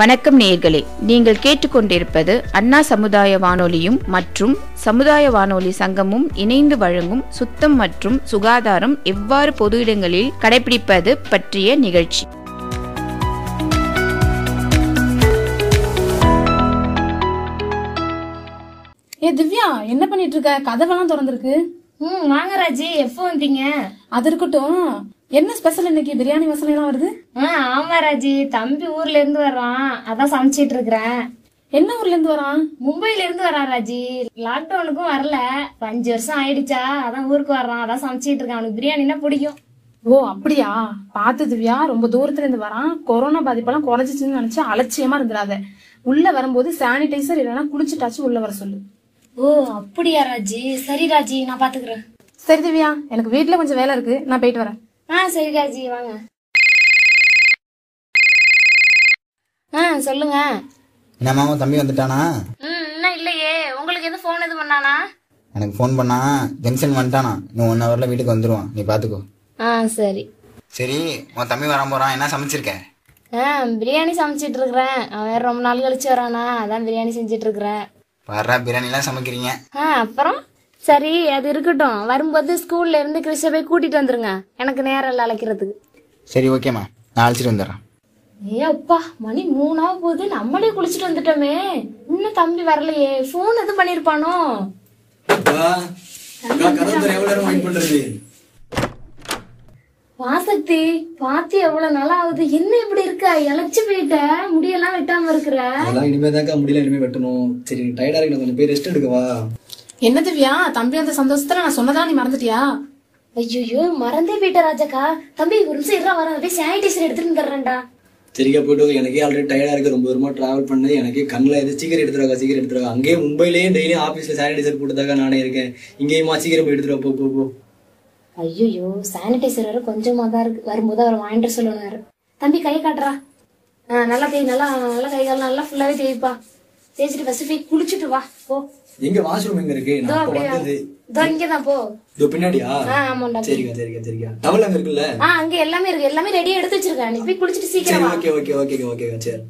வணக்கம் நேயர்களே நீங்கள் கேட்டுக்கொண்டிருப்பது அண்ணா சமுதாய வானொலியும் மற்றும் சமுதாய வானொலி சங்கமும் இணைந்து வழங்கும் சுத்தம் மற்றும் சுகாதாரம் எவ்வாறு பொது இடங்களில் கடைபிடிப்பது பற்றிய நிகழ்ச்சி. ஏ திவ்யா என்ன பண்ணிட்டு இருக்க? கதவெல்லாம் திறந்திருக்கு. ம் வாங்க ராஜி. எப்போ வந்தீங்க? அது இருக்கட்டும். என்ன ஸ்பெஷல் இன்னைக்கு? பிரியாணி மசாலா எல்லாம் வருது ஆமா ராஜி. தம்பி ஊர்ல இருந்து வர்றான். அதான் சமைச்சிட்டு இருக்கிறேன். என்ன ஊர்ல இருந்து வரான்? மும்பைல இருந்து வரான் ராஜி. லாக்டவுனுக்கும் வரல. அஞ்சு வருஷம் ஆயிடுச்சா? அதான் ஊருக்கு வர்றான். அதான் சமைச்சிட்டு இருக்கான். அவனுக்கு பிரியாணினா பிடிக்கும். ஓ அப்படியா? பாத்து திவ்யா ரொம்ப தூரத்துல இருந்து வரான். கொரோனா பாதிப்பெல்லாம் குறைஞ்சிச்சுன்னு நினைச்சு அலட்சியமா இருந்துடாத. உள்ள வரும்போது சானிடைசர் இல்லைன்னா குளிச்சுட்டாச்சு உள்ள வர சொல்லு. ஓ அப்படியா ராஜி? சரி ராஜி நான் பாத்துக்கிறேன். சரி திவ்யா எனக்கு வீட்ல கொஞ்சம் வேலை இருக்கு. நான் போயிட்டு வரேன். ஆ சரி ராஜி வாங்க. ஆ சொல்லுங்க. என்னம்மா உன் தம்பி வந்துட்டானா? ம் இன்னும் இல்லையே. உங்களுக்கு எதுவும் ஃபோன் எதுவும் பண்ணானா? எனக்கு ஃபோன் பண்ணா ஜங்ஷன் வந்துட்டானா. இன்னும் ஒன் ஹவரில் வீட்டுக்கு வந்துடுவான் நீ பார்த்துக்கோ ஆ சரி. சரி உன் தம்பி வர போகிறான் என்ன சமைச்சிருக்க? ஆ பிரியாணி சமைச்சிட்டு இருக்கிறேன் அவன் வேற ரொம்ப நாள் கழிச்சு வரானா. அதான் பிரியாணி செஞ்சிட்டு இருக்கிறேன் வர்றா பிரியாணிலாம் சமைக்கிறீங்க. ஆ அப்புறம்? சரி அது இருக்கட்டும். வரும்போது ஸ்கூல்ல இருந்து கிறிஸ்ட போய் கூட்டிட்டு வந்துருங்க. எனக்கு நேரம் இல்லை அழைக்கிறதுக்கு. சரி ஓகேம்மா நான் அழைச்சிட்டு வந்துடுறேன். ஏ அப்பா மணி மூணாவது போகுது. நம்மளே குளிச்சுட்டு வந்துட்டோமே. இன்னும் தம்பி வரலையே. ஃபோன் எதுவும் பண்ணிருப்பானோ? வாசக்தி பாத்தி எவ்வளவு நாள் ஆகுது என்ன இப்படி இருக்க? இழைச்சு போயிட்ட. முடியெல்லாம் வெட்டாம இருக்கிற. இனிமே தாக்கா முடியல இனிமே வெட்டணும். சரி டயர்டா இருக்கு கொஞ்சம் போய் ரெஸ்ட் எடுக்கவா? என்ன திவ்யா? தம்பி அந்த சந்தோஷத்துல நான் சொன்னதா நீ மறந்துட்டியா? ஐயோ மறந்தே போயிட்ட ராஜாக்கா. தம்பி ஒரு நிமிஷம் இருடா வரேன் அப்படியே சானிடைசர் எடுத்துட்டு வந்துடுறேன்டா. சரிக்கா போயிட்டு. எனக்கே ஆல்ரெடி டயர்டா இருக்கு. ரொம்ப தூரமா டிராவல் பண்ணு. எனக்கே கண்ணில் எது சீக்கிரம் எடுத்துருவா சீக்கிரம் எடுத்துருவா அங்கேயே மும்பைலேயே டெய்லி ஆஃபீஸ்ல சானிடைசர் போட்டுதாக்கா நானே இருக்கேன். இங்கேயுமா சீக்கிரம் போய் எடுத்துருவா போ போ போ. ஐயோ சானிடைசர் வேற கொஞ்சமா தான் இருக்கு. வரும்போது அவர் வாங்கிட்டு சொல்லணும் தம்பி கை காட்டுறா. ஆ நல்லா தேய் நல்லா நல்லா கை கால் நல்லா ஃபுல்லாவே தேய்ப்பா. தேய்ச்சிட்டு ஃபர்ஸ்ட் போய் குளிச்சுட்டு வா போ. எங்க வாஷ்ரூம் எங்க இருக்கு? நான் அப்ப வந்தது. இதோ இங்கதான் போ. இதோ பின்னாடியா? ஆ ஆமாண்டா. சரிக்கா சரிக்கா சரிக்கா. டவல் அங்க இருக்குல்ல? ஆ அங்க எல்லாமே இருக்கு. எல்லாமே ரெடியா எடுத்து வச்சிருக்கேன். நீ போய் குளிச்சுட்டு சீக்கிரம் வா. ஓகே ஓகே ஓகே ஓகே சரி.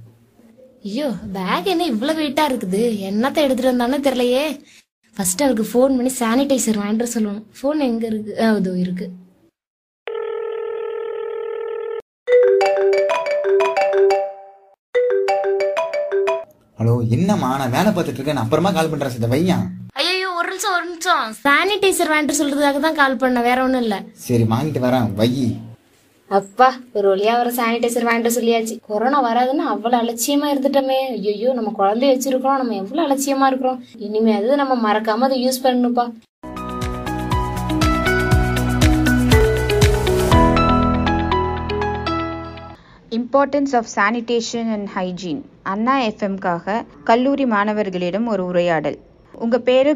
ஐயோ பேக் என்ன இவ்வளவு வெயிட்டா இருக்குது? என்னத்த எடுத்துட்டு வந்தானே தெரியலையே. ஃபர்ஸ்ட் அவருக்கு ஃபோன் பண்ணி சானிடைசர் வாங்கிட்டு சொல்லணும். ஃபோன் எங்க இருக்கு? இதோ இருக்கு. ஹலோ என்னம்மா நான் வேலை பார்த்துட்டு இருக்கேன் நான் அப்புறமா கால் பண்ணுறேன் சித்த வையன் ஐயோ ஒரு நிமிஷம் ஒரு நிமிஷம். சானிடைசர் வாங்கிட்டு சொல்றதுக்காக தான் கால் பண்ண வேற ஒண்ணும் இல்ல. சரி வாங்கிட்டு வரேன் வை. அப்பா ஒரு வழியா ஒரு சானிடைசர் வாங்கிட்டு சொல்லியாச்சு. கொரோனா வராதுன்னு அவ்வளவு அலட்சியமா இருந்துட்டோமே. ஐயோ நம்ம குழந்தைய வச்சிருக்கோம் நம்ம எவ்வளவு அலட்சியமா இருக்கிறோம். இனிமே அது நம்ம மறக்காம அதை use பண்ணணும்ப்பா. Importance of sanitation and hygiene அண்ணா எஃப்எம்காக கல்லூரி மாணவர்களிடம் ஒரு உரையாடல். உங்கள் பேர்?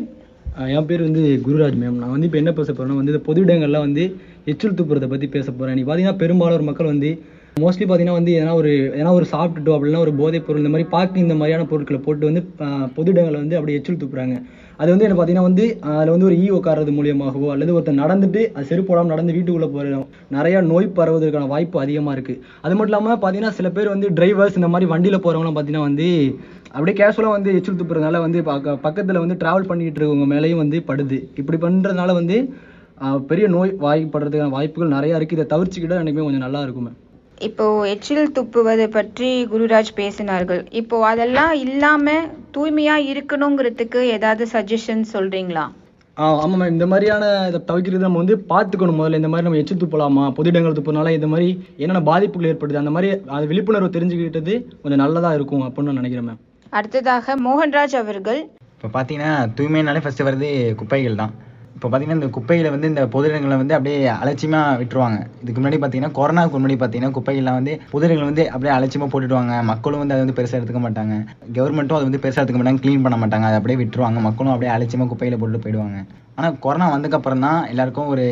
என் பேர் வந்து குருராஜ் மேம் நான் வந்து இப்போ என்ன பேச போகிறேன்னா வந்து இந்த பொது இடங்கள்லாம் வந்து எச்சில் துப்புறதை பற்றி பேச போகிறேன் நீ பார்த்தீங்கன்னா பெரும்பாலும் மக்கள் வந்து மோஸ்ட்லி பார்த்தீங்கன்னா வந்து எதனா ஒரு எதனா ஒரு சாப்பிட்டுட்டோ அப்படின்னா ஒரு போதைப் பொருள் இந்த மாதிரி பாக்கு இந்த மாதிரியான பொருட்களை போட்டு வந்து பொது இடங்களை வந்து அப்படியே எச்சில் துப்புறாங்க. அது வந்து என்ன பார்த்தீங்கன்னா வந்து அதில் வந்து ஒரு ஈ உட்கார்றது மூலியமாகவோ அல்லது ஒருத்தர் நடந்துட்டு அது செருப்போடாமல் நடந்து வீட்டுக்குள்ளே போகிற நிறையா நோய் பரவுவதற்கான வாய்ப்பு அதிகமாக இருக்குது அது மட்டும் இல்லாமல் பார்த்தீங்கன்னா சில பேர் வந்து டிரைவர்ஸ் இந்த மாதிரி வண்டியில் போகிறவங்களாம் பார்த்தீங்கன்னா வந்து அப்படியே கேஷுவலாக வந்து எச்சில் துப்புறதுனால வந்து பக்க பக்கத்தில் வந்து ட்ராவல் பண்ணிக்கிட்டு இருக்கவங்க மேலேயும் வந்து படுது. இப்படி பண்ணுறதுனால வந்து பெரிய நோய் வாய்ப்படுறதுக்கான வாய்ப்புகள் நிறையா இருக்குது இதை தவிர்த்துக்கிட்டால் எனக்குமே கொஞ்சம் நல்லா இருக்குமே. இப்போ எச்சில் துப்புவது பற்றி குருராஜ் பேசினார்கள். இப்போ அதெல்லாம் இல்லாம தூய்மையா இருக்கணுங்கிறதுக்கு ஏதாவது சஜஷன் சொல்றீங்களா? ஆ ஆமாம் மேம் இந்த மாதிரியான இதை தவிர்க்கிறது நம்ம வந்து பார்த்துக்கணும் முதல்ல. இந்த மாதிரி நம்ம எச்சு துப்பலாமா? பொது இடங்கள் துப்புறதுனால இந்த மாதிரி என்னென்ன பாதிப்புகள் ஏற்படுது? அந்த மாதிரி அது விழிப்புணர்வு தெரிஞ்சுக்கிட்டது கொஞ்சம் நல்லதாக இருக்கும் அப்படின்னு நான் நினைக்கிறேன் மேம் அடுத்ததாக மோகன்ராஜ் அவர்கள். இப்போ பார்த்தீங்கன்னா தூய்மைனாலே ஃபஸ்ட்டு வருது குப்பைகள் தான். இப்போ பார்த்தீங்கன்னா இந்த குப்பையில் வந்து இந்த பொது இடங்களை வந்து அப்படியே அலட்சியமாக விட்டுருவாங்க. இதுக்கு முன்னாடி பார்த்தீங்கன்னா கொரோனாவுக்கு முன்னாடி பார்த்தீங்கன்னா குப்பைகள்லாம் வந்து பொது இடங்கள் வந்து அப்படியே அலட்சியமாக போட்டுடுவாங்க. மக்களும் வந்து அதை வந்து பெருசாக எடுத்துக்க மாட்டாங்க. கவர்மெண்ட்டும் அதை வந்து பெருசாக எடுத்துக்க மாட்டாங்க க்ளீன் பண்ண மாட்டாங்க. அதை அப்படியே விட்டுருவாங்க. மக்களும் அப்படியே அலட்சியமாக குப்பையில் போட்டு போயிடுவாங்க. ஆனால் கொரோனா வந்ததுக்கப்புறம் தான் எல்லாருக்கும் ஒரு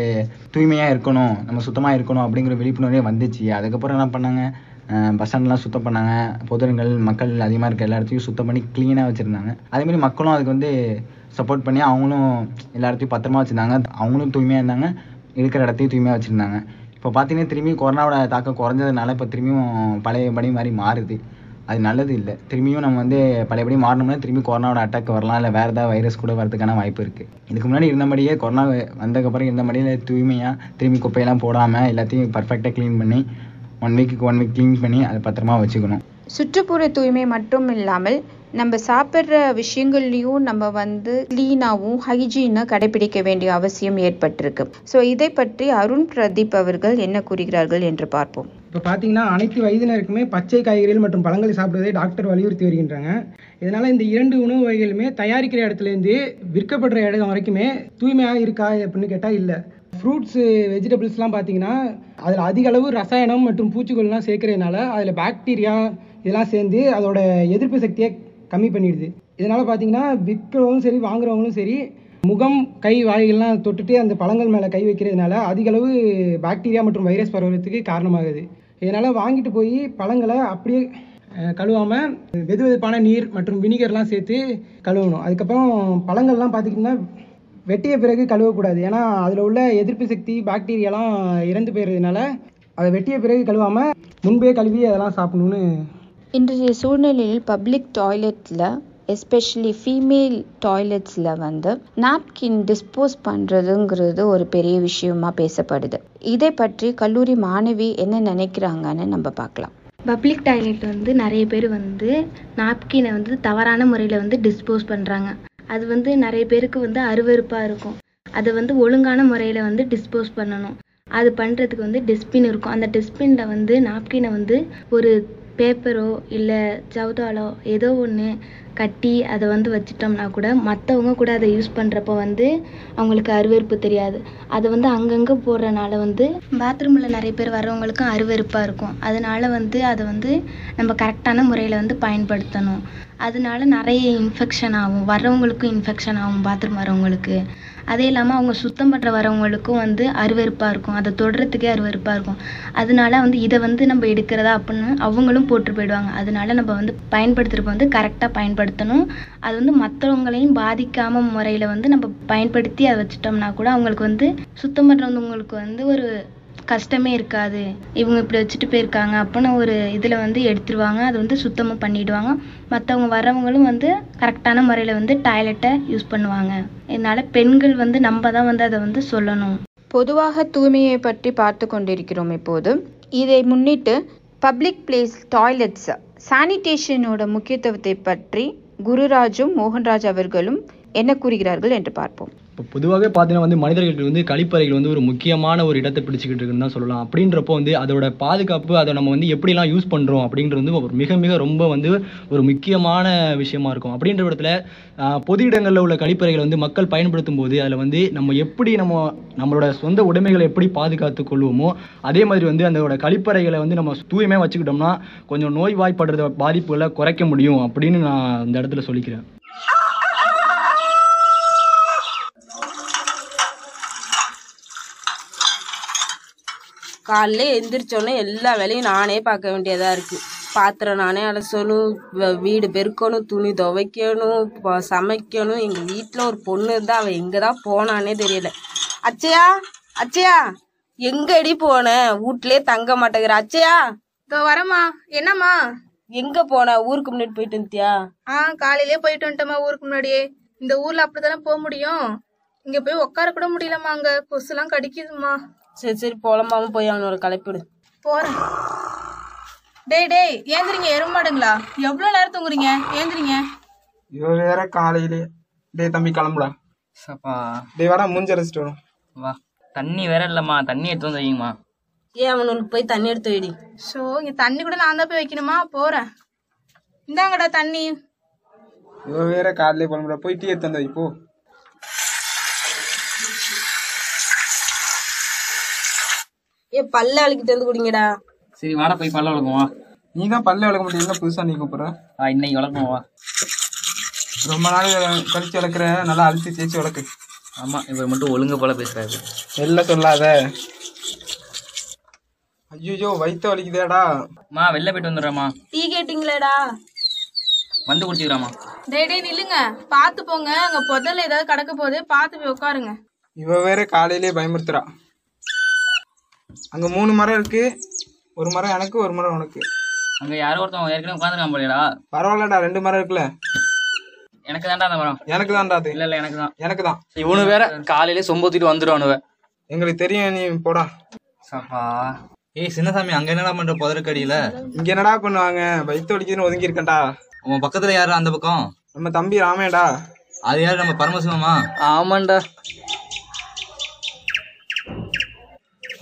தூய்மையாக இருக்கணும் நம்ம சுத்தமாக இருக்கணும் அப்படிங்கிற விழிப்புணர்வே வந்துச்சு. அதுக்கப்புறம் என்ன பண்ணாங்க? பஸ் ஸ்டாண்ட்லாம் சுத்தம் பண்ணாங்க. பொது இடங்கள் மக்கள் அதிகமாக இருக்க எல்லா இடத்தையும் சுத்தம் பண்ணி க்ளீனாக வச்சுருந்தாங்க. அதேமாதிரி மக்களும் அதுக்கு வந்து சப்போர்ட் பண்ணி அவங்களும் எல்லா இடத்தையும் பத்திரமா வச்சுருந்தாங்க. அவங்களும் தூய்மையாக இருந்தாங்க. இருக்கிற இடத்தையும் தூய்மையாக வச்சுருந்தாங்க. இப்போ பார்த்தீங்கன்னா திரும்பியும் கொரோனாவோட தாக்கம் குறைஞ்சதுனால இப்போ திரும்பியும் பழையபடி மாதிரி மாறுது. அது நல்லது இல்லை. திரும்பியும் நம்ம வந்து பழையபடி மாறணும்னா திரும்பி கொரோனாவோட அட்டாக் வரலாம். இல்லை வேறு ஏதாவது வைரஸ் கூட வரதுக்கான வாய்ப்பு இருக்குது இதுக்கு முன்னாடி இருந்தபடியே கொரோனா வந்ததுக்கப்புறம் இருந்தபடியே தூய்மையாக திரும்பி குப்பையெல்லாம் போடாமல் எல்லாத்தையும் பர்ஃபெக்டாக க்ளீன் பண்ணி ஒன் வீக்குக்கு ஒன் வீக் க்ளீன் பண்ணி அதை பத்திரமா வச்சுக்கணும். சுற்றுப்புற தூய்மை மட்டும் இல்லாமல் நம்ம சாப்பிட்ற விஷயங்கள்லையும் நம்ம வந்து க்ளீனாகவும் ஹைஜீனாக கடைபிடிக்க வேண்டிய அவசியம் ஏற்பட்டிருக்கு. ஸோ இதை பற்றி அருண் பிரதீப் அவர்கள் என்ன கூறுகிறார்கள் என்று பார்ப்போம். இப்போ பார்த்தீங்கன்னா அனைத்து வயதினருக்குமே பச்சை காய்கறிகள் மற்றும் பழங்களை சாப்பிடுவதை டாக்டர் வலியுறுத்தி வருகின்றாங்க. இதனால் இந்த இரண்டு உணவு வகைகளுமே தயாரிக்கிற இடத்துலேருந்து விற்கப்படுற இடம் வரைக்குமே தூய்மையாக இருக்கா அப்படின்னு கேட்டால் இல்லை. ஃப்ரூட்ஸு வெஜிடபிள்ஸ்லாம் பார்த்தீங்கன்னா அதில் அதிக அளவு ரசாயனம் மற்றும் பூச்சிகள்லாம் சேர்க்கறதுனால அதில் பாக்டீரியா இதெல்லாம் சேர்ந்து அதோட எதிர்ப்பு சக்தியை கம்மி பண்ணிடுது. இதனால் பார்த்தீங்கன்னா விற்கிறவங்களும் சரி வாங்குறவங்களும் சரி முகம் கை வாய்கள்லாம் தொட்டுட்டு அந்த பழங்கள் மேலே கை வைக்கிறதுனால அதிகளவு பாக்டீரியா மற்றும் வைரஸ் பரவுறதுக்கு காரணமாகுது. இதனால் வாங்கிட்டு போய் பழங்களை அப்படியே கழுவாமல் வெது வெதுப்பான நீர் மற்றும் வினிகர்லாம் சேர்த்து கழுவணும். அதுக்கப்புறம் பழங்கள்லாம் பார்த்திங்கன்னா வெட்டிய பிறகு கழுவக்கூடாது. ஏன்னா அதில் உள்ள எதிர்ப்பு சக்தி பாக்டீரியாலாம் இறந்து போயிடுறதுனால அதை வெட்டிய பிறகு கழுவாமல் முன்பே கழுவி அதெல்லாம் சாப்பிடணுன்னு இன்றைய சூழ்நிலையில் பப்ளிக் டாய்லெட்டில் எஸ்பெஷலி ஃபீமேல் டாய்லெட்ஸில் வந்து நாப்கின் டிஸ்போஸ் பண்ணுறதுங்கிறது ஒரு பெரிய விஷயமா பேசப்படுது. இதை பற்றி கல்லூரி மாணவி என்ன நினைக்கிறாங்கன்னு நம்ம பார்க்கலாம். பப்ளிக் டாய்லெட் வந்து நிறைய பேர் வந்து நாப்கினை வந்து தவறான முறையில் வந்து டிஸ்போஸ் பண்ணுறாங்க அது வந்து நிறைய பேருக்கு வந்து அருவருப்பாக இருக்கும். அதை வந்து ஒழுங்கான முறையில் வந்து டிஸ்போஸ் பண்ணணும். அது பண்ணுறதுக்கு வந்து டஸ்ட்பின் இருக்கும். அந்த டஸ்ட்பினில் வந்து நாப்கினை வந்து ஒரு பேப்பரோ இல்லை ஜவுதாலோ ஏதோ ஒன்று கட்டி அதை வந்து வச்சிட்டோம்னா கூட மற்றவங்க கூட அதை யூஸ் பண்ணுறப்போ வந்து அவங்களுக்கு அருவருப்பு தெரியாது. அதை வந்து அங்கங்கே போடுறனால வந்து பாத்ரூமில் நிறைய பேர் வர்றவங்களுக்கும் அருவருப்பாக இருக்கும். அதனால வந்து அதை வந்து நம்ம கரெக்டான முறையில் வந்து பயன்படுத்தணும். அதனால நிறைய இன்ஃபெக்ஷன் ஆகும். வர்றவங்களுக்கும் இன்ஃபெக்ஷன் ஆகும் பாத்ரூம் வரவங்களுக்கு அதே இல்லாமல் அவங்க சுத்தம் பண்ணுற வரவங்களுக்கும் வந்து அருவருப்பாக இருக்கும். அதை தொடுறதுக்கே அருவருப்பாக இருக்கும். அதனால வந்து இதை வந்து நம்ம எடுக்கிறதா அப்படின்னு அவங்களும் போட்டு போயிடுவாங்க. அதனால நம்ம வந்து பயன்படுத்துகிறப்ப வந்து கரெக்டாக பயன்படுத்தணும். அது வந்து மற்றவங்களையும் பாதிக்காமல் முறையில் வந்து நம்ம பயன்படுத்தி அதை வச்சுட்டோம்னா கூட அவங்களுக்கு வந்து சுத்தம் பண்ணுறவங்களுக்கு வந்து ஒரு கஷ்டமே இருக்காது. இவங்க இப்படி வச்சுட்டு போயிருக்காங்க அப்படின்னு ஒரு இதில் வந்து எடுத்துருவாங்க. அது வந்து சுத்தமாக பண்ணிவிடுவாங்க மற்றவங்க வரவங்களும் வந்து கரெக்டான முறையில் வந்து டாய்லெட்டை யூஸ் பண்ணுவாங்க. இதனால் பெண்கள் வந்து நம்ம தான் வந்து அதை வந்து சொல்லணும். பொதுவாக தூய்மையை பற்றி பார்த்து கொண்டிருக்கிறோம் இப்போது. இதை முன்னிட்டு பப்ளிக் பிளேஸ் டாய்லெட்ஸ் சானிடேஷனோட முக்கியத்துவத்தை பற்றி குருராஜும் மோகன்ராஜ் அவர்களும் என்ன கூறுகிறார்கள் என்று பார்ப்போம். இப்போ பொதுவாகவே பார்த்தீங்கன்னா வந்து மனிதர்களுக்கு வந்து கழிப்பறைகள் வந்து ஒரு முக்கியமான ஒரு இடத்தை பிடிச்சிக்கிட்டு இருக்குன்னு தான் சொல்லலாம். அப்படின்றப்போ வந்து அதோட பாதுகாப்பு அதை நம்ம வந்து எப்படிலாம் யூஸ் பண்ணுறோம் அப்படின்றது வந்து ஒரு மிக மிக ரொம்ப வந்து ஒரு முக்கியமான விஷயமா இருக்கும். அப்படின்ற இடத்துல பொது இடங்களில் உள்ள கழிப்பறைகளை வந்து மக்கள் பயன்படுத்தும் போது அதில் வந்து நம்ம எப்படி நம்ம நம்மளோட சொந்த உடைமைகளை எப்படி பாதுகாத்து கொள்வோமோ அதே மாதிரி வந்து அதோட கழிப்பறைகளை வந்து நம்ம தூய்மையாக வச்சுக்கிட்டோம்னா கொஞ்சம் நோய்வாய்ப்படுறத பாதிப்புகளை குறைக்க முடியும் அப்படின்னு நான் இந்த இடத்துல சொல்லிக்கிறேன். காலைல எந்திரிச்சோடனே எல்லா வேலையும் நானே பார்க்க வேண்டியதாக இருக்குது பாத்திரம் நானே அலசணும் வீடு பெருக்கணும் துணி துவைக்கணும் சமைக்கணும். எங்கள் வீட்டில் ஒரு பொண்ணு இருந்தால் அவள் எங்கே தான் போனானே தெரியல. அச்சயா அச்சயா எங்கடி போன? வீட்லயே தங்க மாட்டேங்கிற. அச்சயா இதோ வரமா என்னம்மா? எங்க போன? ஊருக்கு முன்னாடி போயிட்டு இருந்தியா ஆ காலையிலே போயிட்டு வந்துட்டோமா ஊருக்கு முன்னாடியே. இந்த ஊர்ல அப்படித்தானே போக முடியும்? இங்க போய் உட்கார கூட முடியலம்மா அங்க. கொசுலாம் கடிக்குதுமா சரி சரி போலமாம போய் அவனோட கலைப்பிடு போறேன். டேய் டேய் ஏந்திரிங்க எருமாடுங்களா எவ்வளவு நேரம் தூங்குறீங்க? ஏந்திரிங்க. இவ வேற காலையிலே. டேய் தம்பி கிளம்புடா. சப்பா. டேய் வாடா மூஞ்சி அரைச்சிட்டு வரும் வா. தண்ணி வேற இல்லம்மா. தண்ணி எடுத்து வந்து வைங்கம்மா. ஏன் அவனுக்கு போய் தண்ணி எடுத்து வைடி. ஷோ இங்க தண்ணி கூட நான் தான் போய் வைக்கணுமா? போறேன். இந்தாங்கடா தண்ணி. இவ வேற காலையிலே கிளம்புடா. போய் டீ எடுத்து வந்து வை போ. ஏ பல்ல அழுக்கிட்டு வந்து குடிங்கடா. சரி வாடா போய் பல்ல வளர்க்கும் வா. நீ தான் பல்ல விளக்க முடியல புதுசா நீ கூப்பிடுற. ஆ இன்னைக்கு வளர்க்கும் வா. ரொம்ப நாள் கழிச்சு வளர்க்குற நல்லா அழுத்தி தேய்ச்சி வளர்க்கு ஆமா இவர் மட்டும் ஒழுங்கு போல பேசுறாரு. வெளில சொல்லாத. ஐயோ வயிற்று வலிக்குதேடா. மா வெளில போயிட்டு வந்துடுறேம்மா. டீ கேட்டிங்களேடா. வந்து குடிச்சுக்கிறாம்மா. டேய் டேய் நில்லுங்க. பாத்து போங்க. அங்க புதல்ல ஏதாவது கிடக்க போகுது. பாத்து போய் உட்காருங்க. இவ வேற காலையிலே பயமுறுத்துறா. அங்க மூணு மரம் இருக்கு. ஒரு மரம் எனக்கு ஒரு மரம் உனக்கு. அங்க யாரோ ஒருத்தன் ஏற்கனவே உட்காந்துருக்கான் போலடா. பரவாயில்லடா ரெண்டு மரம் இருக்குல்ல? எனக்கு தான்டா அந்த மரம். எனக்கு தான்டா அது. இல்ல இல்ல எனக்கு தான். எனக்கு தான். இவனு வேற காலையிலே சொம்பூத்திட்டு வந்துடுவானுவ எங்களுக்கு தெரியும் நீ போடா. சப்பா ஏய் சின்னசாமி அங்க என்னடா பண்ற புதற்கடியில இங்க என்னடா பண்ணுவாங்க? வயிற்று வலிக்குதுன்னு ஒதுங்கி இருக்கேன்டா உன் பக்கத்துல யாரு அந்த பக்கம்? நம்ம தம்பி ராமேடா அது யாரு நம்ம பரமசிவமா? ஆமாண்டா.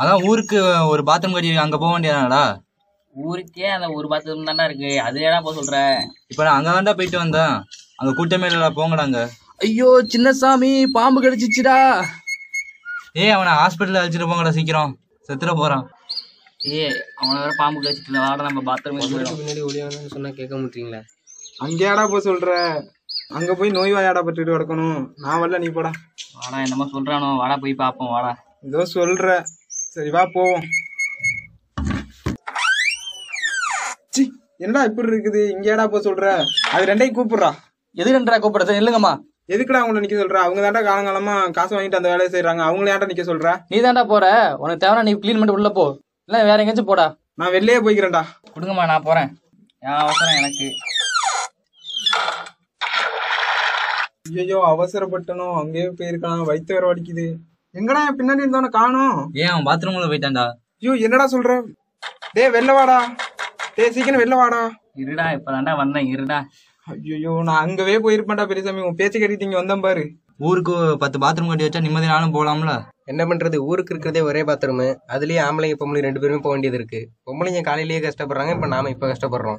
அதான் ஊருக்கு ஒரு பாத்ரூம் கட்டி அங்க போக வேண்டியதானடா? ஊருக்கே அந்த ஒரு பாத்ரூம் தான்டா இருக்கு. அது ஏடா போக சொல்ற. இப்ப நான் அங்க தான்டா போயிட்டு வந்தேன். அங்க கூட்டமே இல்லடா போங்கடா அங்க. ஐயோ சின்னசாமி பாம்பு கடிச்சிச்சுடா. ஏய் அவனை ஹாஸ்பிட்டல் அழைச்சிட்டு போங்கடா சீக்கிரம். செத்துற போறான். ஏ அவனை வேற பாம்பு கடிச்சிட்டு வாடா நம்ம பாத்ரூம் பின்னாடி ஒளியானு சொன்னா கேட்க மாட்டீங்களா? அங்கேயாடா போய் சொல்ற. அங்க போய் நோய் வாயாடா பட்டுட்டு கிடக்கணும். நான் வரல நீ போடா. வாடா என்னமோ சொல்றானோ. வாடா போய் பாப்போம் வாடா. ஏதோ சொல்ற. சரி வா போவோம். சி என்னடா இப்படி இருக்குது? இங்கேடா போய் சொல்ற? அது ரெண்டையும் கூப்பிடுறா. எது ரெண்டா கூப்பிடுறது இல்லங்கம்மா. எதுக்குடா அவங்கள நிக்க சொல்ற? அவங்க தாண்டா காலங்காலமா காசு வாங்கிட்டு அந்த வேலையை செய்யறாங்க அவங்கள ஏன்டா நிக்க சொல்ற? நீ தான்டா போற. உனக்கு தேவைன்னா நீ க்ளீன் பண்ணிட்டு உள்ள போ. இல்ல வேற எங்கேயாச்சும் போடா. நான் வெளியே போய்க்கிறேன்டா. கொடுங்கம்மா நான் போறேன். என் அவசரம் எனக்கு. ஐயோ அவசரப்பட்டனோ. அங்கேயே போயிருக்கலாம். வயிற்று வேற வலிக்குது. எங்கடா என் பின்னாடி இருந்தவன காணும்? ஏன் அவன் பாத்ரூம்ல போயிட்டான்டா? ஐயோ என்னடா சொல்ற? டேய் வெளில வாடா. டேய் சீக்கிரம் வெளில வாடா. இருடா இப்பதான்டா வந்தேன் இருடா. ஐயோ நான் அங்கவே போயிருப்பேன்டா பெரியசாமி. உன் பேச்சு கட்டிட்டு இங்க வந்தேன் பாரு. ஊருக்கு பத்து பாத்ரூம் கட்டி வச்சா நிம்மதி நானும் போலாம்ல? என்ன பண்றது? ஊருக்கு இருக்கிறதே ஒரே பாத்ரூம். அதுலயே ஆம்பளைங்க பொம்பளை ரெண்டு பேருமே போக வேண்டியது இருக்கு. பொம்பளைங்க காலையிலேயே கஷ்டப்படுறாங்க இப்ப நாம இப்ப கஷ்டப்படுறோம்.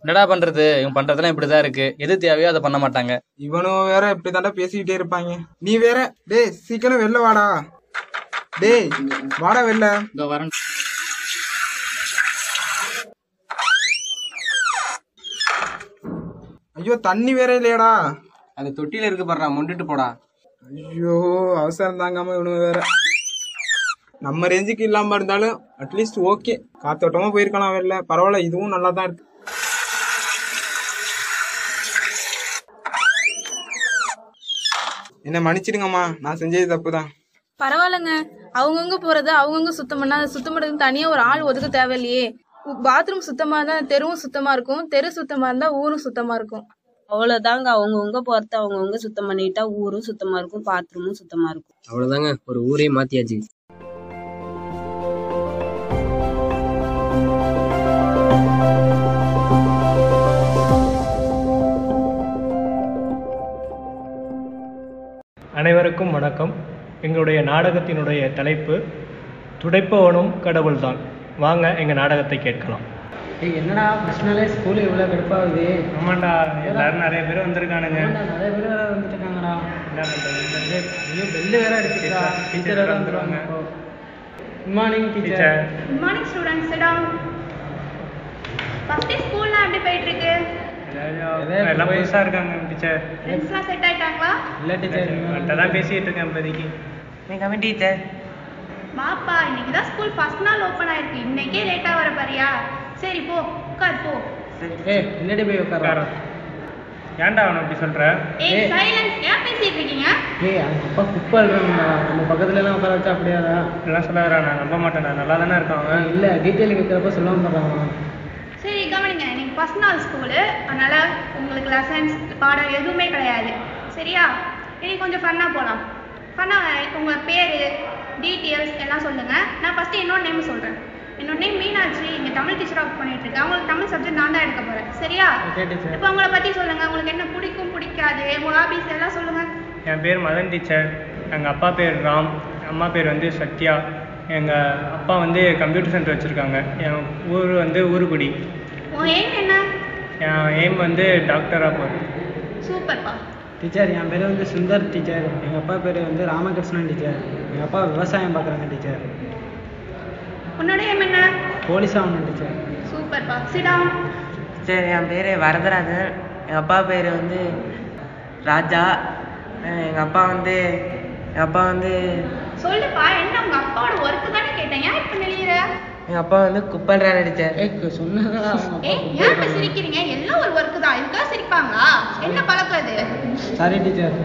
என்னடா பண்றது? இவன் பண்றதெல்லாம் இப்படிதான் இருக்கு. எது தேவையோ அதை பண்ண மாட்டாங்க. இவனும் வேற இப்படி தாண்டா பேசிக்கிட்டே இருப்பாங்க. நீ வேற டேய் சீக்கிரம் வெளில வாடா. டேய் வாடா வெளில. இதோ வரேன். ஐயோ தண்ணி வேற இல்லையாடா. அது தொட்டில இருக்கு பாடுறா முண்டுட்டு போடா. ஐயோ அவசரம் தாங்காம இவனுங்க வேற. நம்ம ரேஞ்சுக்கு இல்லாம இருந்தாலும் அட்லீஸ்ட் ஓகே காத்தோட்டமா போயிருக்கலாம் வெளில. பரவாயில்ல இதுவும் நல்லா தான் இருக்கு. என்ன மன்னிச்சிடுங்கம்மா நான் செஞ்சது தப்பு தான் பரவாயில்லங்க. அவங்கவுங்க போறது அவங்கவுங்க சுத்தம் பண்ணா சுத்தம் பண்ணுறதுக்கு தனியாக ஒரு ஆள் ஒதுக்க தேவையில்லையே. பாத்ரூம் சுத்தமாக இருந்தால் தெருவும் சுத்தமாக இருக்கும். தெரு சுத்தமாக இருந்தால் ஊரும் சுத்தமாக இருக்கும். அவ்வளவுதாங்க. அவங்கவுங்க போறத அவங்கவுங்க சுத்தம் பண்ணிட்டா ஊரும் சுத்தமா இருக்கும் பாத்ரூமும் சுத்தமா இருக்கும். அவ்வளவுதாங்க. ஒரு ஊரே மாத்தியாச்சு. அனைவருக்கும் வணக்கம். எங்களுடைய நாடகத்தினுடைய தலைப்பு துடைப்பவனும் கடவுள்தான். வாங்க எங்கள் நாடகத்தை கேட்கலாம். ஏய் என்னடா ஃபஸ்ட் நாளே ஸ்கூலு இவ்வளோ கடுப்பாகுது ஆமாண்டா எல்லாரும் நிறைய பேர் வந்திருக்கானுங்க. நிறைய பேர் வேற வந்துட்டுருக்காங்கடா? ஐயோ பெல்லு வேற அடிச்சுடா டீச்சர் வேற வந்துருவாங்க. Good morning teacher good morning students sit down first day. ஸ்கூல்லாம் எப்படி போயிட்டு இருக்கு எல்லாம் புதுசா இருக்காங்க டீச்சர். ஃப்ரெண்ட்ஸ்லாம் செட் ஆயிட்டாங்களா? இல்லை டீச்சர். அவன்கிட்ட தான் பேசிட்டு இருக்கேன் இப்போதைக்கு. நீங்கள் டீச்சர். வாப்பா இன்னைக்கு தான் ஸ்கூல் ஃபர்ஸ்ட் நாள் ஓப்பன் ஆயிருக்கு. இன்னைக்கே லேட்டா வர பாரியா சரி போ உட்கார் போ. ஏய் முன்னாடி போய் உட்கார. ஏன்டா அவனை அப்படி சொல்ற? ஏய் சைலன்ஸ் ஏன் பேசிட்டு இருக்கீங்க? ஏய் அப்பா குப்பை அழுறாங்கடா நம்ம பக்கத்துல எல்லாம் உட்கார வச்சா அப்படியாடா எல்லாம் சொல்லாதடா நான் நம்ப மாட்டேன்டா. நல்லா தானே இருக்கான் அவன். இல்லை டீட்டெயில் கேட்குறப்ப சொல்ல மாட்டாங்க சரி கவனிங்க. இன்னைக்கு ஃபர்ஸ்ட் நாள் ஸ்கூலு அதனால உங்களுக்கு லெசன்ஸ் பாடம் எதுவுமே கிடையாது. சரியா? இன்னைக்கு கொஞ்சம் ஃபன்னாக போகலாம் ஃபன்னாக உங்கள் பேர் டீட்டெயில்ஸ் எல்லாம் சொல்லுங்கள் நான் ஃபஸ்ட்டு என்னோட நேம் சொல்கிறேன் என்னோட நேம் மீனாட்சி. இங்கே தமிழ் டீச்சராக ஒர்க் பண்ணிட்டு இருக்கேன். உங்களுக்கு தமிழ் சப்ஜெக்ட் நான் தான் எடுக்க போகிறேன் சரியா? ஓகே டீச்சர் இப்போ உங்களை பற்றி சொல்லுங்கள் உங்களுக்கு என்ன பிடிக்கும் பிடிக்காது? உங்கள் ஹாபிஸ் எல்லாம் சொல்லுங்கள் என் பேர் மதன் டீச்சர் எங்கள் அப்பா பேர் ராம். அம்மா பேர் வந்து சத்யா. எங்கள் அப்பா வந்து கம்ப்யூட்டர் சென்டர் வச்சுருக்காங்க. என் ஊர் வந்து ஊருக்குடி. உன் எய்ம் என்ன? என் எய்ம் வந்து டாக்டராக போகிறேன் சூப்பர்ப்பா. டீச்சர் என் பேர் வந்து சுந்தர் டீச்சர் எங்கள் அப்பா பேர் வந்து ராமகிருஷ்ணன் டீச்சர் எங்கள் அப்பா விவசாயம் பார்க்குறாங்க டீச்சர் உன்னோட எய்ம் என்ன? போலீஸ் ஆகணும் டீச்சர் சூப்பர்ப்பா சிடாம் சரி என் பேர் வரதராஜன். எங்கள் அப்பா பேர் வந்து ராஜா. எங்கள் அப்பா வந்து எங்கள் அப்பா வந்து சொல்லுப்பா என்ன உங்க அப்பாவோட ஒர்க் தானே கேட்டேன். ஏன் இப்ப நெளியிற எங்கள் அப்பா வந்து குப்பல்றாரு டீச்சர் சொன்னதா? ஏய் ஏன் இப்ப சிரிக்கிறீங்க? எல்லாம் ஒரு ஒர்க் தான். இதுக்காக சிரிப்பாங்களா? என்ன பழக்கம் இது? சாரி டீச்சர்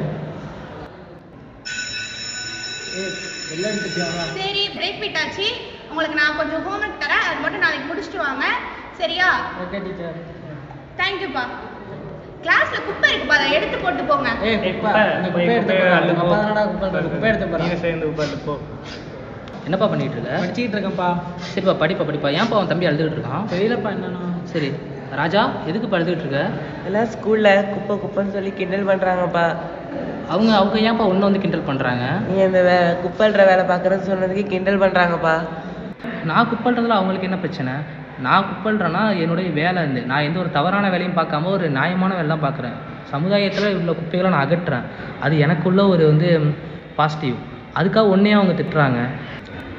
எல்லாம் டீச்சர் சரி பிரேக் விட்டாச்சு. உங்களுக்கு நான் கொஞ்சம் ஹோம்ஒர்க் தரேன். அது மட்டும் நாளைக்கு முடிச்சுட்டு வாங்க. சரியா? ஓகே டீச்சர் தேங்க்யூப்பா கிளாஸ்ல குப்பை இருக்குப்பா அதை எடுத்து போட்டு போங்க. ஏய் குப்பை. இந்த குப்பை எடுத்து உங்க அப்பா தானடா குப்பை எடுத்து- குப்பை எடுத்து போடா நீங்க சேர்ந்து உட்காந்து போ. என்னப்பா பண்ணிட்டு இருக்க? படிச்சுக்கிட்டு இருக்கேன்ப்பா. சரிப்பா படிப்பா படிப்பா. ஏன்ப்பா அவன் தம்பி அழுதுகிட்டு இருக்கான்? தெரியலப்பா என்னன்னா. சரி. ராஜா எதுக்கு அழுதுகிட்டு இருக்க? எல்லாம் ஸ்கூல்ல குப்பை குப்பைன்னு சொல்லி கிண்டல் பண்றாங்கப்பா. அவங்க அவங்க ஏன்ப்பா ஒன்று வந்து கிண்டல் பண்ணுறாங்க நீ அந்த வே குப்பைன்ற வேலை பார்க்குறேன்னு சொன்னதுக்கு கிண்டல் பண்றாங்கப்பா. நான் குப்பல்றதுல அவங்களுக்கு என்ன பிரச்சனை? நான் குப்பல்றேன்னா என்னுடைய வேலை இருந்து நான் எந்த ஒரு தவறான வேலையும் பார்க்காம ஒரு நியாயமான வேலை தான் பார்க்குறேன். சமுதாயத்தில் உள்ள குப்பைகளை நான் அகற்றுறேன். அது எனக்குள்ள ஒரு வந்து பாசிட்டிவ் அதுக்காக ஒன்றையும் அவங்க திட்டுறாங்க.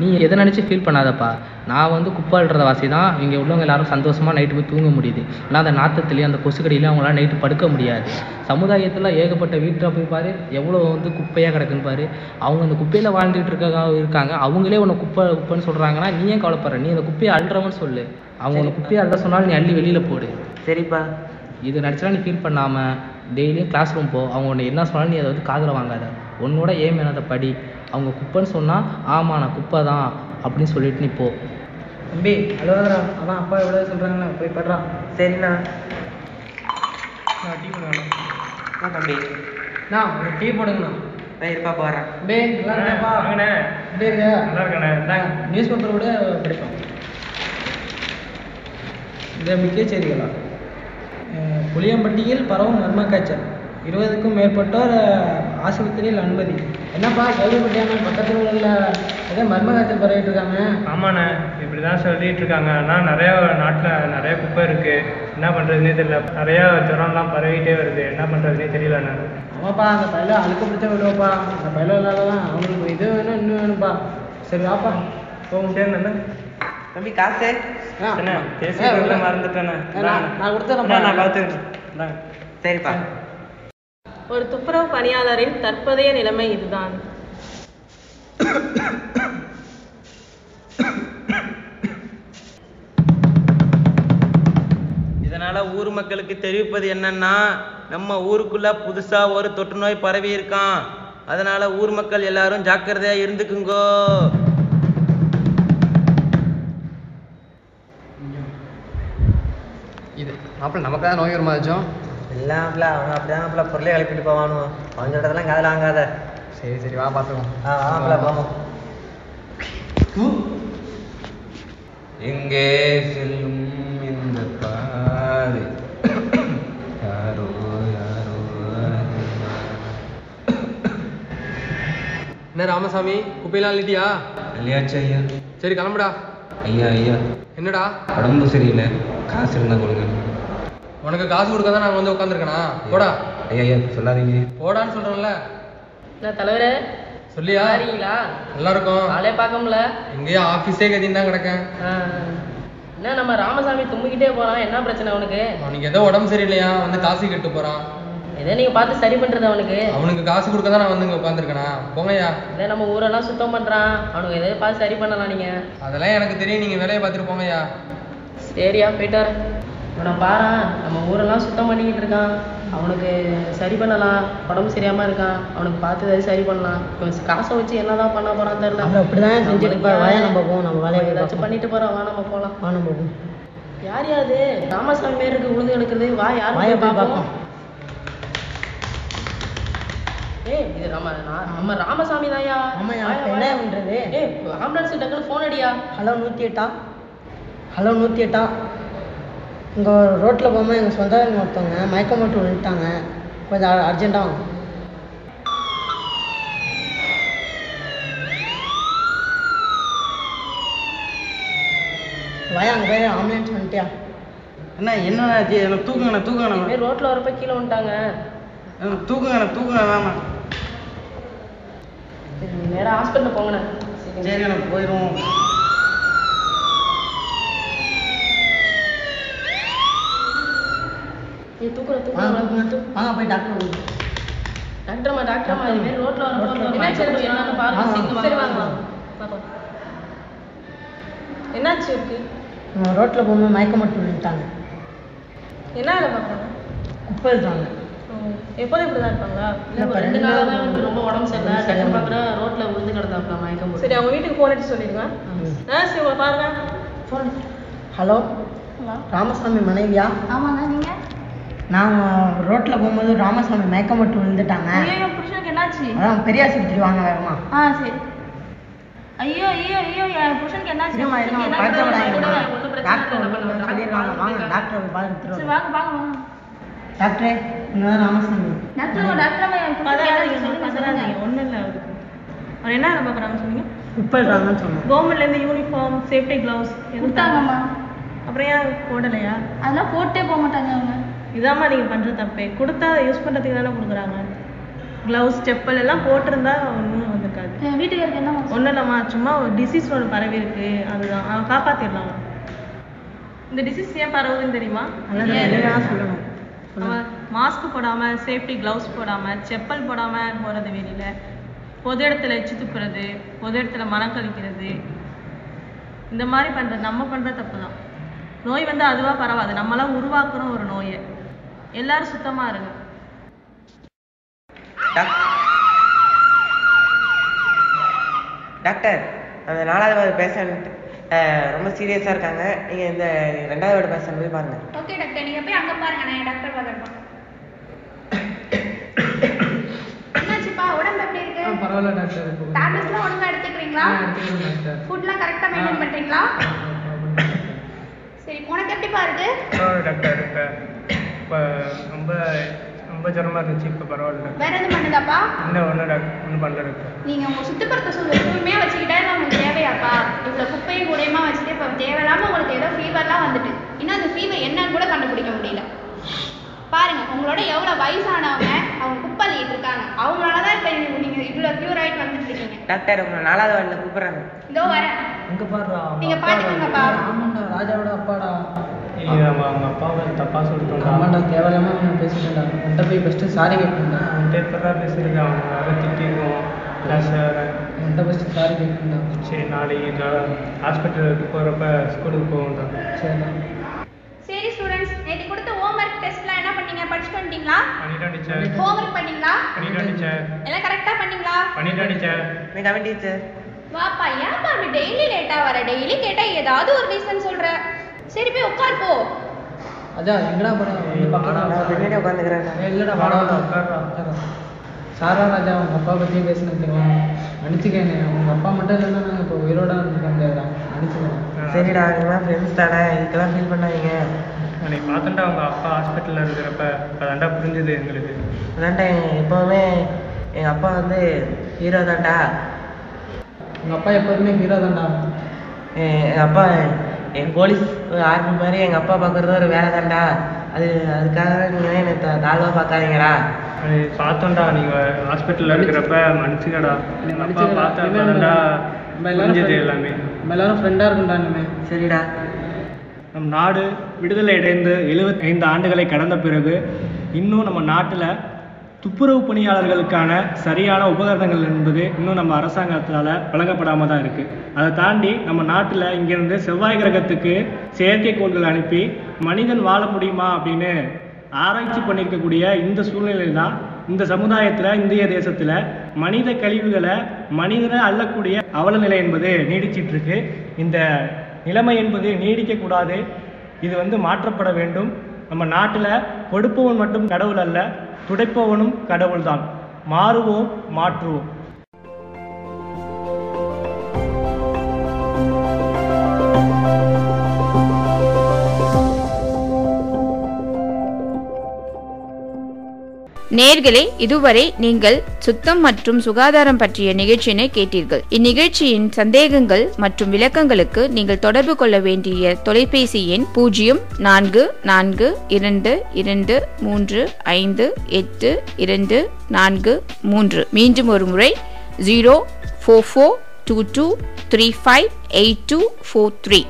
நீ எதை நினச்சி ஃபீல் பண்ணாதப்பா. நான் வந்து குப்பைன்றத வாசி தான் இங்கே உள்ளவங்க எல்லாரும் சந்தோஷமாக நைட்டு போய் தூங்க முடியுது. ஆனால் அந்த நாத்தத்துலேயும் அந்த கொசுக்கடியிலையும் அவங்களால நைட்டு படுக்க முடியாது. சமுதாயத்தில் ஏகப்பட்ட வீட்டில் போய் பாரு எவ்வளோ வந்து குப்பையாக கிடக்குன்னு பாரு. அவங்க அந்த குப்பையில் வாழ்ந்துட்டு இருக்க இருக்காங்க. அவங்களே உன்னை குப்பை குப்பைன்னு சொல்கிறாங்கன்னா நீ ஏன் கவலைப்படுற? நீ அந்த குப்பையை அள்ளுறவன்னு சொல்லு. அவங்க உன்னை குப்பையை அள்ள சொன்னாலும் நீ அள்ளி வெளியில் போடு. சரிப்பா. இது நினச்சா நீ ஃபீல் பண்ணாமல் டெய்லியும் கிளாஸ் ரூம் போ. அவங்க உன்னை என்ன சொன்னாலும் நீ அதை வந்து காதில் வாங்காத. உன்னோட ஏம் என்னதை படி. அவங்க குப்பைன்னு சொன்னால் ஆமாம் நான் குப்பை தான். அப்படின்னு சொல்லிட்டு நீ போ. தம்பி அழுவாதடா. அதான் அப்பா எவ்வளோ சொல்கிறாங்களே போய் படுறா. சரிண்ணா நான் டீ போடுவேன் ஆ தம்பி? நான் ஒரு டீ போடுங்கண்ணா. நான் இருப்பா போகிறேன் டே நல்லா இருக்கப்பா வாங்கண்ணே. எப்படி இருக்க? நல்லா இருக்கண்ணே. இந்தாங்க நியூஸ் பேப்பர் கூட படிப்போம். இந்த முக்கிய செய்திகளா புளியம்பட்டியில் பரவும் மர்ம காய்ச்சல் இருபதுக்கும் மேற்பட்டோர் ஆஸ்பத்திரியில் அனுமதி. என்னப்பா கேள்விப்பட்டியாங்க பக்கத்தில் உள்ள ஏதோ மர்ம காய்ச்சல் பரவிட்டு இருக்காங்க. ஆமாண்ணே இப்படி தான் சொல்லிட்டு இருக்காங்க. ஆனால் நிறைய நாட்டில் நிறைய குப்பை இருக்கு. என்ன பண்ணுறதுனே தெரியல. நிறைய ஜுரம்லாம் பரவிட்டே வருது. என்ன பண்ணுறதுனே தெரியலண்ணே. ஆமாப்பா அந்த பையில அழுக்க பிடிச்ச விடுவாப்பா அந்த பையில இல்லாதான் அவங்களுக்கு இது வேணும் இன்னும் வேணும்ப்பா. சரி வாப்பா. போகும் சேர்ந்து தம்பி காசு. என்ன? விடு. மறந்துட்டேண்ணே. நான் கொடுத்துறேன்ப்பா. நான் இந்தாங்க. சரிப்பா. ஒரு துப்புரவு பணியாளரின் தற்போதைய நிலைமை இதுதான். இதனால ஊர் மக்களுக்கு தெரிவிப்பது என்னன்னா நம்ம ஊருக்குள்ள புதுசா ஒரு தொற்று நோய் பரவி இருக்கான் அதனால ஊர் மக்கள் எல்லாரும் ஜாக்கிரதையா இருந்துக்குங்கோ. இது மாப்பிள்ள நமக்கு தான் நோய் வருமாச்சும் இல்லாமல அவன் அப்படிதான் பொருளை எழுப்பிட்டு போவானு அவன் சொல்றதெல்லாம் காதல வாங்காத சரி சரி வா பார்த்துக்கோம் ஆ வாங்கல போவோம் எங்கே செல்லும் இந்த பாதை? யாரோ யாரோ என்ன ராமசாமி குப்பையெல்லாம் அள்ளிட்டியா? இல்லையாச்சு ஐயா. சரி கிளம்புடா. ஐயா ஐயா. என்னடா? உடம்பு சரியில்லை. காசு இருந்தா கொடுங்க. உனக்கு காசு கொடுக்க தான் நாங்கள் வந்து உட்காந்துருக்கனா போடா. ஐயா ஐயா சொல்லாதீங்க. போடான்னு சொல்கிறேன்ல என்ன தலைவரே? சொல்லியா? சரிங்களா நல்லா இருக்கும் ஆளே பார்க்க முடியல. எங்கேயோ ஆஃபீஸே கதின்னு தான் கிடக்கேன். என்ன நம்ம ராமசாமி தும்மிக்கிட்டே போறான். என்ன பிரச்சனை அவனுக்கு? அவனுக்கு ஏதோ உடம்பு சரியில்லையா? வந்து காசு கெட்டு போகிறான் எதை நீங்க பார்த்து சரி பண்றது அவனுக்கு? அவனுக்கு காசு கொடுக்க தான் நான் வந்து இங்கே உட்காந்துருக்கேனா போங்கய்யா இதே நம்ம ஊரெல்லாம் சுத்தம் பண்றான். அவனுக்கு எதாவது பார்த்து சரி பண்ணலாம் நீங்க. அதெல்லாம் எனக்கு தெரியும். நீங்கள் வேலையை பார்த்துட்டு போங்கய்யா சரியா போயிட்டு வரேன். இவனை பாரு நம்ம ஊரெல்லாம் சுத்தம் பண்ணிக்கிட்டு இருக்கான். அவனுக்கு சரி பண்ணலாம். உடம்பு சரியாம இருக்கான். அவனுக்கு பார்த்து ஏதாவது சரி பண்ணலாம். இப்போ காசை வச்சு என்னதான் பண்ண போறான்னு தெரியல. அப்படிதான் செஞ்சுட்டு. வாயா நம்ம போவோம், நம்ம வேலையை ஏதாச்சும். பண்ணிட்டு போறோம். வா நம்ம போலாம். வா நம்ம போவோம். யார் யாரு? ராமசாமி பேர் இருக்கு உழுது எடுக்குது வா யார் வாயா பார்ப்போம். ஏய் இது நம்ம நான் நம்ம ராமசாமி தான்யா. இப்ப என்ன வாயா. பண்றது? ஏய் ஆம்புலன்ஸ் டக்குனு ஃபோன் அடியா ஹலோ நூற்றி எட்டா? ஹலோ நூற்றி எட்டா? இங்கே ரோட்டில் போகும்போது எங்கள் சொந்தக்காரங்க ஒருத்தவங்க மயக்கம் போட்டு விழுந்துட்டாங்க. கொஞ்சம் அர்ஜென்ட்டாக வாங்க. வாயா அங்கே போய் ஆம்புலன்ஸ் வந்துட்டியா? அண்ணா என்ன ஆச்சு எனக்கு தூக்குங்கண்ணா தூக்குங்கண்ணா. ரோட்ல வரப்ப கீழே வந்துட்டாங்க. தூக்குங்கண்ணா தூக்குங்கண்ணா வேமா சரி, நீ நேரா ஹாஸ்பிட்டல் போங்கண்ணே. சரிண்ணா போயிடுவோம் ஏய் தூக்குற தூக்குற வாங்க போய் டாக்டர் டாக்டர்மா டாக்டர்மா இது மாதிரி ரோட்ல வரப்ப என்னாச்சு என்னன்னு பாருங்க சரி, வாங்க என்னாச்சு இருக்கு ரோட்டில் போகும்போது மயக்கம் விழுந்துட்டாங்க என்ன வேலை பார்க்குறாங்க குப்பை இருக்காங்க எப்போதும் இப்படி தான் இருப்பாங்களா இல்லை ரெண்டு நாளாக நாளா தான் வந்து ரொம்ப உடம்பு சரியில்லை. டக்குனு பார்க்குற ரோட்டில் விழுந்து கிடந்தாப்ல மயக்கம் போட்டு சரி அவங்க வீட்டுக்கு ஃபோன் அடிச்சு சொல்லிடுங்க நர்ஸ் இவங்களை பாருங்க ஃபோன் ஹலோ ராமசாமி மனைவியா ஆமாங்க நீங்க நான் ரோட்டில் போகும்போது ராமசாமி மயக்கம் போட்டு விழுந்துட்டாங்க. ஐயோ புருஷனுக்கு என்னாச்சு? அதான் பெரிய ஆஸ்பத்திரி வாங்க வேகமா. ஆ சரி. ஐயோ ஐயோ ஐயோ என் புருஷனுக்கு என்னாச்சு? டாக்டர் சொல்லிடுவாங்க. வாங்க டாக்டர் பார்த்துட்டு. வாங்க வாங்க வாங்க. டாக்டரே தான் ராமசாமி. Doctor doctor. ஒன்றும் இல்லை அவர் என்ன வேலை பார்க்குறாங்க சொன்னீங்க? சொன்னேன். கவர்மெண்ட்லேருந்து யூனிஃபார்ம் சேஃப்டி க்ளவுஸ் கொடுத்தாங்கம்மா. அப்புறம் ஏன் போடலையா? அதெல்லாம் போட்டே போக மாட்டாங்க அவங்க. இதாம்மா நீங்கள் பண்ணுற தப்பே. கொடுத்தா யூஸ் பண்ணுறதுக்கு தானே கொடுக்குறாங்க. க்ளவுஸ் செப்பல் எல்லாம் போட்டிருந்தா ஒன்றும் வந்திருக்காது. என் வீட்டுக்காருக்கு என்ன ஒன்றும் இல்லைம்மா சும்மா ஒரு டிசீஸ் ஒன்று பரவி இருக்கு. அதுதான். அவன் காப்பாற்றிடலாம் இந்த டிசீஸ் ஏன் பரவுதுன்னு தெரியுமா? சொல்லணும். மாஸ்க் போடாம சேஃப்டி க்ளவுஸ் போடாம செப்பல் போடாம போறது வெளியில. பொது இடத்துல எச்சு துப்புறது பொது இடத்துல மரம் கழிக்கிறது இந்த மாதிரி பண்றது நம்ம பண்ற தப்பு தான் நோய் வந்து அதுவா பரவாது. நம்மளாம் உருவாக்குறோம் ஒரு நோயை. எல்லாரும் சுத்தமா இருங்க. டாக்டர் அந்த நாலாவது வார்டு பேஷண்ட் ரொம்ப சீரியஸாக இருக்காங்க. நீங்கள் இந்த ரெண்டாவது வார்டு பேஷண்ட் போய் பாருங்கள் ஓகே டாக்டர். நீங்க போய் அங்க பாருங்க. நான் டாக்டர் பார்க்கறேன் என்னாச்சுப்பா? உடம்பு எப்படி இருக்கு? பரவாயில்ல டாக்டர். டேப்லெட்ஸ்லாம் ஒழுங்கா எடுத்துக்கிறீங்களா? ஃபுட்லாம் கரெக்டா மெயின்டைன் பண்றீங்களா சரி உனக்கு எப்படிப்பா இருக்கு? டாக்டர். இப்போ ரொம்ப ரொம்ப ஜுரமா இருந்துச்சு இப்போ பரவாயில்ல. வேற எதுவும் பண்ணுதாப்பா இன்னும் ஒன்றும் டாக்டர் ஒன்றும் பண்ணல. டாக்டர் நீங்க உங்க சுத்தப்படுத்த சூழல் தூய்மையா வச்சுக்கிட்டா உங்களுக்கு தேவையாப்பா. இவ்வளவு குப்பையும் கூடையுமா வச்சுட்டு இப்ப தேவையில்லாம உங்களுக்கு ஏதோ ஃபீவர்லாம் வந்துட்டு. இன்னும் அந்த ஃபீவர் என்னன்னு கூட கண்டுபிடிக்க முடியல. பாருங்க உங்களோட எவ்வளவு வயசானவங்க அவங்க குப்பை அள்ளிட்டு இருக்காங்க. அவங்களால தான் இப்ப நீங்க நீங்க இவ்வளவு கியூர் ஆயிட்டு வந்துட்டு இருக்கீங்க. டாக்டர் உங்களை நாலாவது வார்டில் கூப்பிட்றாங்க. இதோ வரேன். அங்க பாருடா நீங்க பாத்துக்கோங்கப்பா. ஆமாண்டா ராஜாவோட அப்பாடா. ஏய் அவன் அவங்க அப்பாவை தப்பாக சொல்லிட்டோம்டா. ஆமாண்டா தேவையில்லாம பேசிட்டேன்டா. போய் ஃபஸ்ட்டு சாரி கேட்கணும்டா. அவன்கிட்ட எப்படா பேசுறது அவன் வேற திட்டிருக்கோம் ப்ளஸ் உன்கிட்ட ஃபஸ்ட்டு சாரி கேட்கணும்டா. சரி நாளைக்கு ஹாஸ்பிட்டலுக்கு போகிறப்ப ஸ்கூலுக்கு போவோம்டா. சரிடா. சரி ஸ்டூடெண்ட்ஸ் நேற்று கொடுத்த ஹோம்ஒர்க் டெஸ்ட்லாம் என்ன பண்ணீங்க? படிச்சுட்டு வந்துட்டீங்களா? பண்ணிட்டோம் டீச்சர் ஹோம்ஒர்க் பண்ணீங்களா? பண்ணிட்டோம் டீச்சர் எல்லாம் கரெக்டா பண்ணீங்களா? பண்ணிட்டோம் டீச்சர் கமெண்ட் டீச்சர் வாப்பா ஏன்ப்பா டெய்லி லேட்டா வர? டெய்லி கேட்டா ஏதாவது ஒரு ரீசன் சொல்ற. சரி போய் உட்கார் போ. அதான் எங்கடா பக்கத்துல பின்னாடி உட்காந்துக்கிறேன் இல்லடா உட்கார்றா உட்கார்றா. சாரா ராஜா உங்க அப்பா பத்தி பேசினது தெரியும்? மன்னிச்சுக்கேன் உங்க அப்பா மட்டும் இல்லைன்னா நாங்கள் இப்போ உயிரோட மன்னிச்சுக்கேன். சரிடா நீங்களாம் ஃப்ரெண்ட்ஸ் தானே. இதுக்கெல்லாம் ஃபீல் பண்ணாதீங்க. அன்னைக்கு பார்த்தோம்டா அவங்க அப்பா ஹாஸ்பிட்டலில் இருக்கிறப்ப அதான்டா புரிஞ்சுது எங்களுக்கு. அதான்டா எப்போவுமே எங்கள் அப்பா வந்து ஹீரோ தான்டா. உங்க அப்பா எப்போதுமே ஹீரோ தான்டா. எங்கள் அப்பா என் போலீஸ் ஆர்மி மாதிரி எங்கள் அப்பா பார்க்குறது ஒரு வேலை தான்டா. அது அதுக்காக நீங்கள் என்னை தா- தாழ்வா பார்க்காதீங்கடா. பார்த்தோம்டா நீங்கள் ஹாஸ்பிட்டலில் இருக்கிறப்ப மன்னிச்சுக்கடா. அப்பா தான்டா நம்ம எல்லாரும் எல்லாமே. நம்ம எல்லாரும் ஃப்ரெண்டாக இருக்கும்டா இனிமே. சரிடா. நம் நாடு விடுதலை அடைந்து எழுபத்தைந்து ஆண்டுகளை கடந்த பிறகு இன்னும் நம்ம நாட்டில் துப்புரவு பணியாளர்களுக்கான சரியான உபகரணங்கள் என்பது இன்னும் நம்ம அரசாங்கத்தால் வழங்கப்படாமல் தான் இருக்குது அதை தாண்டி நம்ம நாட்டில் இங்கேருந்து செவ்வாய் கிரகத்துக்கு செயற்கைக்கோள்கள் அனுப்பி மனிதன் வாழ முடியுமா அப்படின்னு ஆராய்ச்சி பண்ணியிருக்கக்கூடிய இந்த சூழ்நிலை தான் இந்த சமுதாயத்தில் இந்திய தேசத்தில் மனித கழிவுகளை மனிதனை அள்ளக்கூடிய அவல நிலை என்பது நீடிச்சிட்ருக்கு இந்த நிலைமை என்பது நீடிக்கக்கூடாது இது வந்து மாற்றப்பட வேண்டும். நம்ம நாட்டில் கொடுப்பவன் மட்டும் கடவுள் அல்ல. துடைப்பவனும் கடவுள்தான். மாறுவோம் மாற்றுவோம். நேர்களே இதுவரை நீங்கள் சுத்தம் மற்றும் சுகாதாரம் பற்றிய நிகழ்ச்சியினை கேட்டீர்கள். இந்நிகழ்ச்சியின் சந்தேகங்கள் மற்றும் விளக்கங்களுக்கு நீங்கள் தொடர்பு கொள்ள வேண்டிய தொலைபேசி எண் பூஜ்ஜியம் நான்கு நான்கு இரண்டு இரண்டு மூன்று ஐந்து எட்டு இரண்டு நான்கு மூன்று. மீண்டும் ஒரு முறை zero four four two two three five eight two four three.